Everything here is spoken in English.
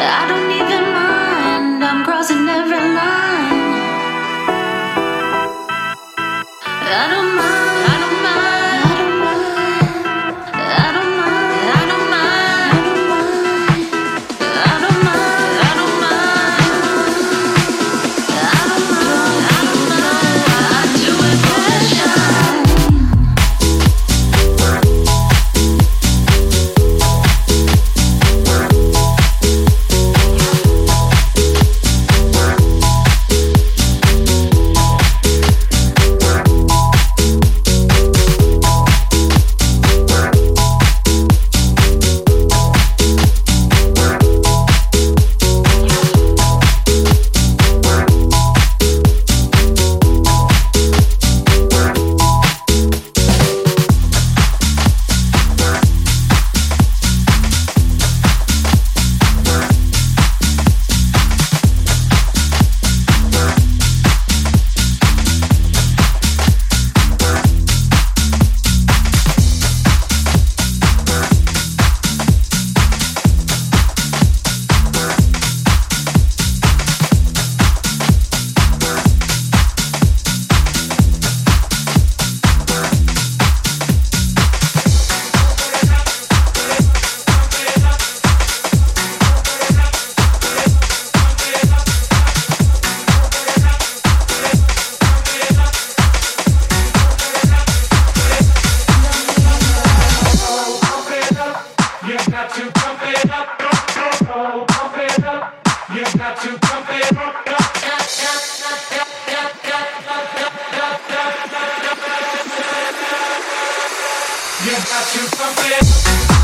I don't need All night to DJ.